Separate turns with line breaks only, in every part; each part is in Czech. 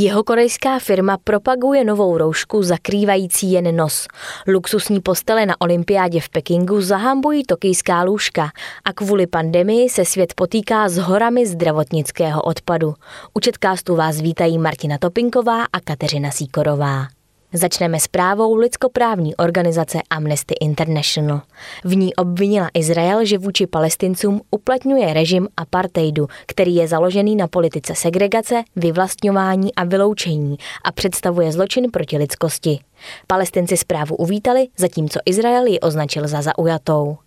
Jeho korejská firma propaguje novou roušku zakrývající jen nos. Luxusní postele na olympiádě v Pekingu zahambují tokijská lůžka a kvůli pandemii se svět potýká s horami zdravotnického odpadu. U Četkástu vás vítají Martina Topinková a Kateřina Síkorová. Začneme zprávou lidskoprávní organizace Amnesty International. V ní obvinila Izrael, že vůči palestincům uplatňuje režim apartheidu, který je založený na politice segregace, vyvlastňování a vyloučení a představuje zločin proti lidskosti. Palestinci zprávu uvítali, zatímco Izrael ji označil za zaujatou.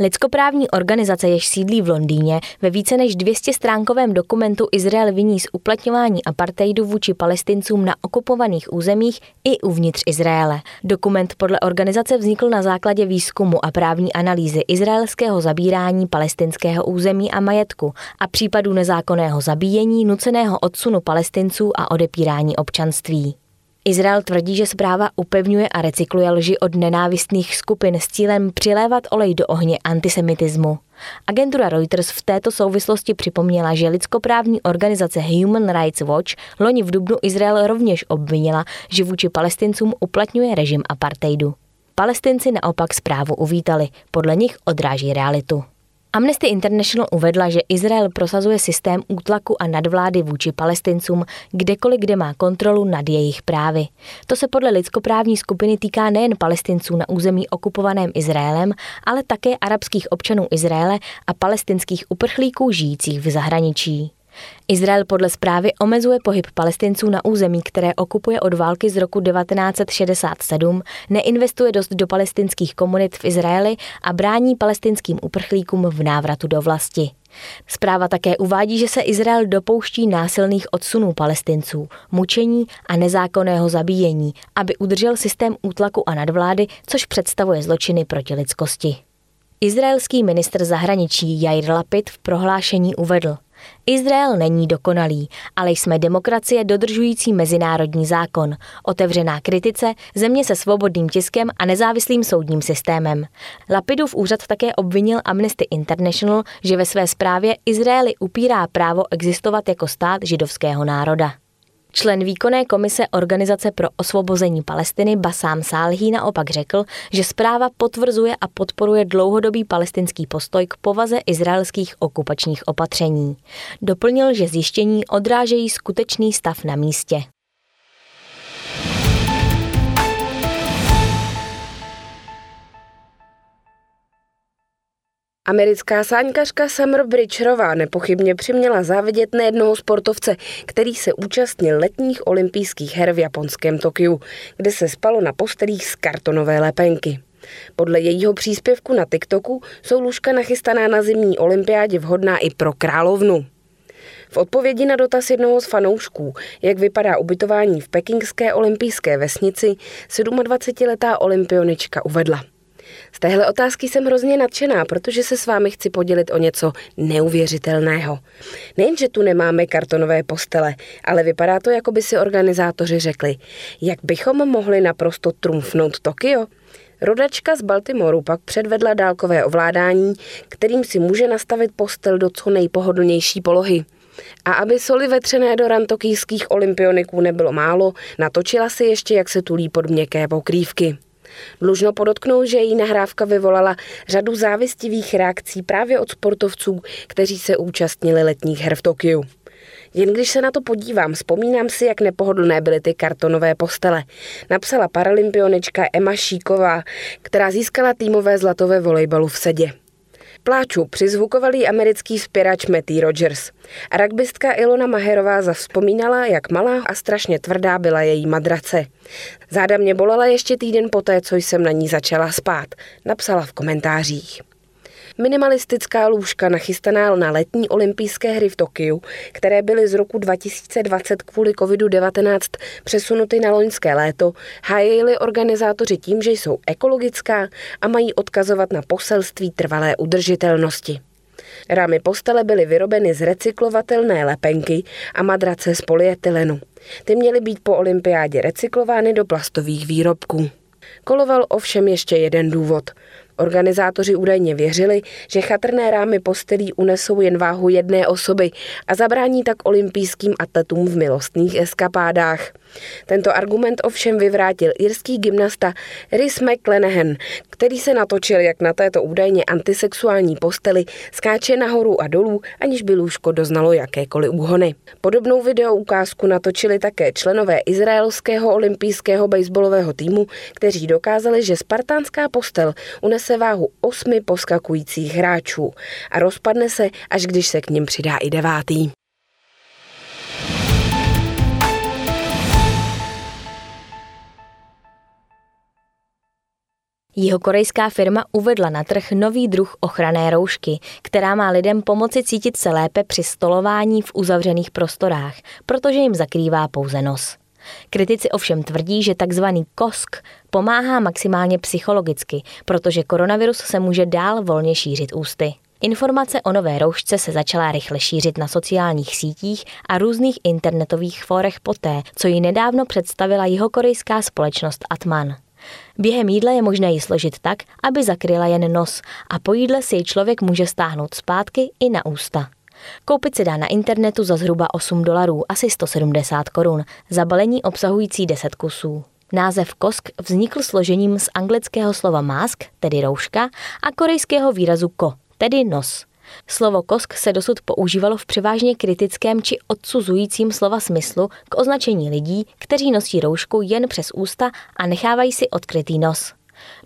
Lidskoprávní organizace, jež sídlí v Londýně, ve více než 200 stránkovém dokumentu Izrael viní z uplatňování apartheidu vůči palestincům na okupovaných územích i uvnitř Izraele. Dokument podle organizace vznikl na základě výzkumu a právní analýzy izraelského zabírání palestinského území a majetku a případů nezákonného zabíjení, nuceného odsunu palestinců a odepírání občanství. Izrael tvrdí, že zpráva upevňuje a recykluje lži od nenávistných skupin s cílem přilévat olej do ohně antisemitismu. Agentura Reuters v této souvislosti připomněla, že lidskoprávní organizace Human Rights Watch loni v Dubnu Izrael rovněž obvinila, že vůči palestincům uplatňuje režim apartheidu. Palestinci naopak zprávu uvítali, podle nich odráží realitu. Amnesty International uvedla, že Izrael prosazuje systém útlaku a nadvlády vůči palestincům kdekoliv, kde má kontrolu nad jejich právy. To se podle lidskoprávní skupiny týká nejen palestinců na území okupovaném Izraelem, ale také arabských občanů Izraele a palestinských uprchlíků žijících v zahraničí. Izrael podle zprávy omezuje pohyb palestinců na území, které okupuje od války z roku 1967, neinvestuje dost do palestinských komunit v Izraeli a brání palestinským uprchlíkům v návratu do vlasti. Zpráva také uvádí, že se Izrael dopouští násilných odsunů palestinců, mučení a nezákonného zabíjení, aby udržel systém útlaku a nadvlády, což představuje zločiny proti lidskosti. Izraelský ministr zahraničí Jair Lapid v prohlášení uvedl – Izrael není dokonalý, ale jsme demokracie dodržující mezinárodní zákon, otevřená kritice, země se svobodným tiskem a nezávislým soudním systémem. Lapidův úřad také obvinil Amnesty International, že ve své zprávě Izraeli upírá právo existovat jako stát židovského národa. Člen výkonné komise Organizace pro osvobození Palestiny Basám Sálhý naopak řekl, že zpráva potvrzuje a podporuje dlouhodobý palestinský postoj k povaze izraelských okupačních opatření. Doplnil, že zjištění odrážejí skutečný stav na místě.
Americká sáňkařka Summer Bridgerová nepochybně přiměla závidět nejednoho sportovce, který se účastnil letních olympijských her v japonském Tokiu, kde se spalo na postelích z kartonové lepenky. Podle jejího příspěvku na TikToku jsou lůžka nachystaná na zimní olympiádě vhodná i pro královnu. V odpovědi na dotaz jednoho z fanoušků, jak vypadá ubytování v pekingské olympijské vesnici, 27-letá olympionička uvedla – z téhle otázky jsem hrozně nadšená, protože se s vámi chci podělit o něco neuvěřitelného. Nejenže tu nemáme kartonové postele, ale vypadá to, jako by si organizátoři řekli, jak bychom mohli naprosto trumfnout Tokio. Rodačka z Baltimoru pak předvedla dálkové ovládání, kterým si může nastavit postel do co nejpohodlnější polohy. A aby soli vetřené do rantokýských olympioniků nebylo málo, natočila si ještě, jak se tulí pod měkké pokrývky. Dlužno podotknout, že její nahrávka vyvolala řadu závistivých reakcí právě od sportovců, kteří se účastnili letních her v Tokiu. Jen když se na to podívám, vzpomínám si, jak nepohodlné byly ty kartonové postele. Napsala paralympionička Emma Šíková, která získala týmové zlatové volejbalu v sedě. Pláču přizvukovalý americký zpěrač Matty Rogers. Rugbystka Ilona Maherová zavzpomínala, jak malá a strašně tvrdá byla její madrace. Záda mě bolela ještě týden poté, co jsem na ní začala spát, napsala v komentářích. Minimalistická lůžka nachystaná na letní olympijské hry v Tokiu, které byly z roku 2020 kvůli COVID-19 přesunuty na loňské léto, hájili organizátoři tím, že jsou ekologická a mají odkazovat na poselství trvalé udržitelnosti. Rámy postele byly vyrobeny z recyklovatelné lepenky a madrace z polyetylenu. Ty měly být po olympiádě recyklovány do plastových výrobků. Koloval ovšem ještě jeden důvod. Organizátoři údajně věřili, že chatrné rámy postelí unesou jen váhu jedné osoby a zabrání tak olympijským atletům v milostných eskapádách. Tento argument ovšem vyvrátil irský gymnasta Rhys McLenahan, který se natočil, jak na této údajně antisexuální posteli skáče nahoru a dolů, aniž by lůžko doznalo jakékoliv úhony. Podobnou video ukázku natočili také členové izraelského olympijského baseballového týmu, kteří dokázali, že spartánská postel unese váhu osmi poskakujících hráčů a rozpadne se, až když se k ním přidá i devátý.
Jihokorejská firma uvedla na trh nový druh ochranné roušky, která má lidem pomoci cítit se lépe při stolování v uzavřených prostorách, protože jim zakrývá pouze nos. Kritici ovšem tvrdí, že tzv. kosk pomáhá maximálně psychologicky, protože koronavirus se může dál volně šířit ústy. Informace o nové roušce se začala rychle šířit na sociálních sítích a různých internetových fórech poté, co ji nedávno představila jihokorejská společnost Atman. Během jídla je možné ji složit tak, aby zakryla jen nos a po jídle si ji člověk může stáhnout zpátky i na ústa. Koupit se dá na internetu za zhruba 8 dolarů, asi 170 korun, za balení obsahující 10 kusů. Název kosk vznikl složením z anglického slova mask, tedy rouška, a korejského výrazu ko, tedy nos. Slovo kosk se dosud používalo v převážně kritickém či odsuzujícím slova smyslu k označení lidí, kteří nosí roušku jen přes ústa a nechávají si odkrytý nos.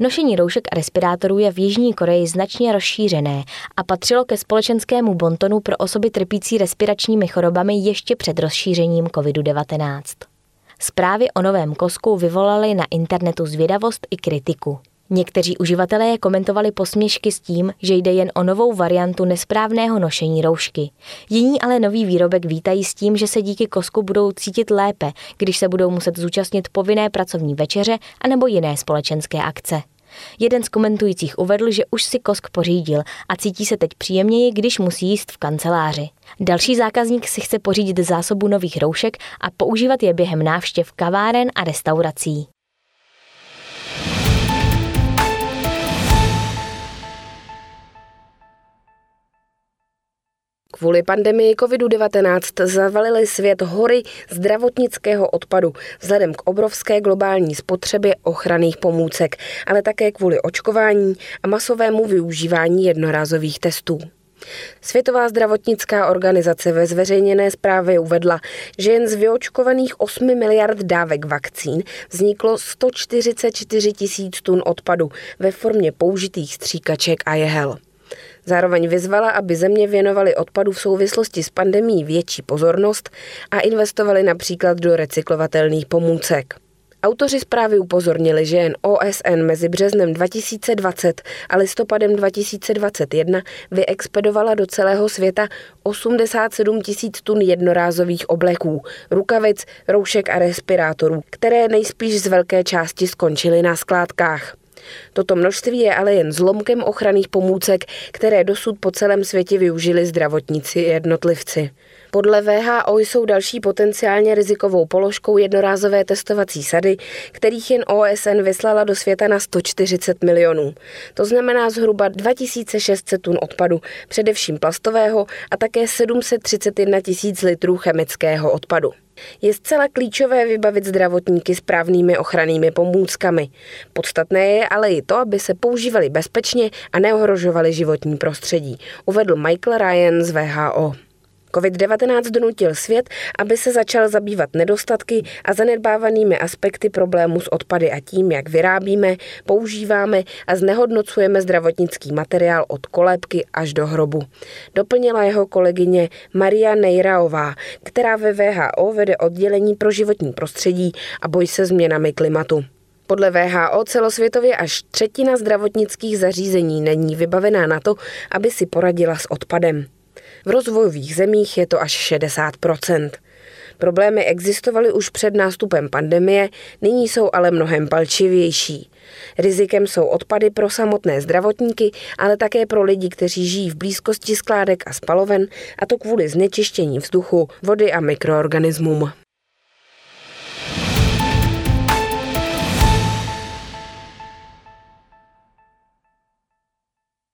Nošení roušek a respirátorů je v Jižní Koreji značně rozšířené a patřilo ke společenskému bontonu pro osoby trpící respiračními chorobami ještě před rozšířením COVID-19. Zprávy o novém kosku vyvolaly na internetu zvědavost i kritiku. Někteří uživatelé komentovali posměšky s tím, že jde jen o novou variantu nesprávného nošení roušky. Jiní ale nový výrobek vítají s tím, že se díky kosku budou cítit lépe, když se budou muset zúčastnit povinné pracovní večeře anebo jiné společenské akce. Jeden z komentujících uvedl, že už si kosk pořídil a cítí se teď příjemněji, když musí jíst v kanceláři. Další zákazník si chce pořídit zásobu nových roušek a používat je během návštěv kaváren a restaurací.
Kvůli pandemii COVID-19 zavalily svět hory zdravotnického odpadu vzhledem k obrovské globální spotřebě ochranných pomůcek, ale také kvůli očkování a masovému využívání jednorázových testů. Světová zdravotnická organizace ve zveřejněné zprávě uvedla, že jen z vyočkovaných 8 miliard dávek vakcín vzniklo 144 tisíc tun odpadu ve formě použitých stříkaček a jehel. Zároveň vyzvala, aby země věnovaly odpadu v souvislosti s pandemí větší pozornost a investovali například do recyklovatelných pomůcek. Autoři zprávy upozornili, že jen OSN mezi březnem 2020 a listopadem 2021 vyexpedovala do celého světa 87 tisíc tun jednorázových obleků, rukavic, roušek a respirátorů, které nejspíš z velké části skončily na skládkách. Toto množství je ale jen zlomkem ochranných pomůcek, které dosud po celém světě využili zdravotníci jednotlivci. Podle VHO jsou další potenciálně rizikovou položkou jednorázové testovací sady, kterých jen OSN vyslala do světa na 140 milionů. To znamená zhruba 2600 tun odpadu, především plastového a také 731 tisíc litrů chemického odpadu. Je zcela klíčové vybavit zdravotníky správnými ochrannými pomůckami. Podstatné je ale i to, aby se používali bezpečně a neohrožovali životní prostředí, uvedl Michael Ryan z VHO. COVID-19 donutil svět, aby se začal zabývat nedostatky a zanedbávanými aspekty problému s odpady a tím, jak vyrábíme, používáme a znehodnocujeme zdravotnický materiál od kolébky až do hrobu. Doplnila jeho kolegyně Maria Nejraová, která ve VHO vede oddělení pro životní prostředí a boj se změnami klimatu. Podle VHO celosvětově až třetina zdravotnických zařízení není vybavená na to, aby si poradila s odpadem. V rozvojových zemích je to až 60% Problémy existovaly už před nástupem pandemie, nyní jsou ale mnohem palčivější. Rizikem jsou odpady pro samotné zdravotníky, ale také pro lidi, kteří žijí v blízkosti skládek a spaloven, a to kvůli znečištění vzduchu, vody a mikroorganismům.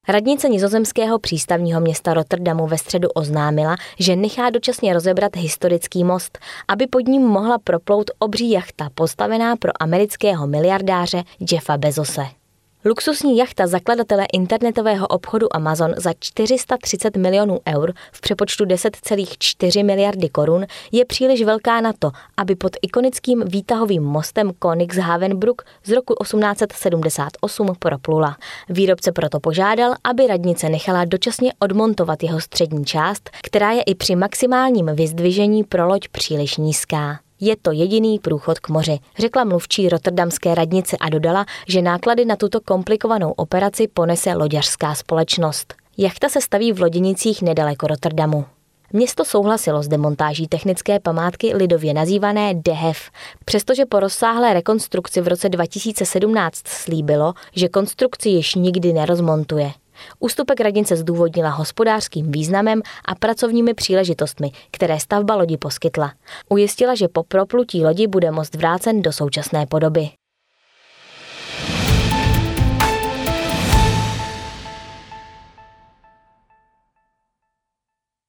Radnice nizozemského přístavního města Rotterdamu ve středu oznámila, že nechá dočasně rozebrat historický most, aby pod ním mohla proplout obří jachta postavená pro amerického miliardáře Jeffa Bezose. Luxusní jachta zakladatele internetového obchodu Amazon za 430 milionů eur v přepočtu 10,4 miliardy korun je příliš velká na to, aby pod ikonickým výtahovým mostem Königshavenbruck z roku 1878 proplula. Výrobce proto požádal, aby radnice nechala dočasně odmontovat jeho střední část, která je i při maximálním vyzdvižení pro loď příliš nízká. Je to jediný průchod k moři, řekla mluvčí Rotterdamské radnice a dodala, že náklady na tuto komplikovanou operaci ponese loďařská společnost. Jachta se staví v loděnicích nedaleko Rotterdamu. Město souhlasilo s demontáží technické památky lidově nazývané DEHEV, přestože po rozsáhlé rekonstrukci v roce 2017 slíbilo, že konstrukci již nikdy nerozmontuje. Ústupek radnice zdůvodnila hospodářským významem a pracovními příležitostmi, které stavba lodi poskytla. Ujistila, že po proplutí lodi bude most vrácen do současné podoby.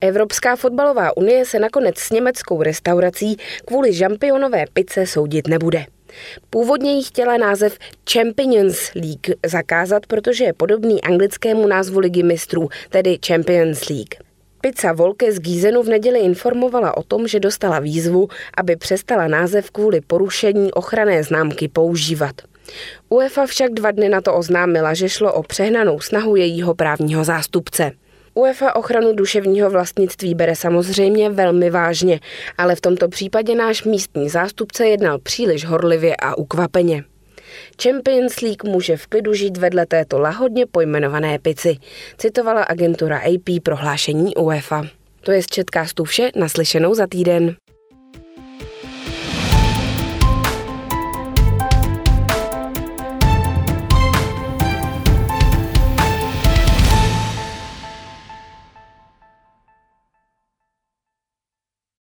Evropská fotbalová unie se nakonec s německou restaurací kvůli žampionové pice soudit nebude. Původně jí chtěla název Champions League zakázat, protože je podobný anglickému názvu ligy mistrů, tedy Champions League. Pizza Volke z Gízenu v neděli informovala o tom, že dostala výzvu, aby přestala název kvůli porušení ochranné známky používat. UEFA však dva dny na to oznámila, že šlo o přehnanou snahu jejího právního zástupce. UEFA ochranu duševního vlastnictví bere samozřejmě velmi vážně, ale v tomto případě náš místní zástupce jednal příliš horlivě a ukvapeně. Champions League může v klidu žít vedle této lahodně pojmenované pici, citovala agentura AP prohlášení UEFA. To je z Četkástu vše, naslyšenou za týden.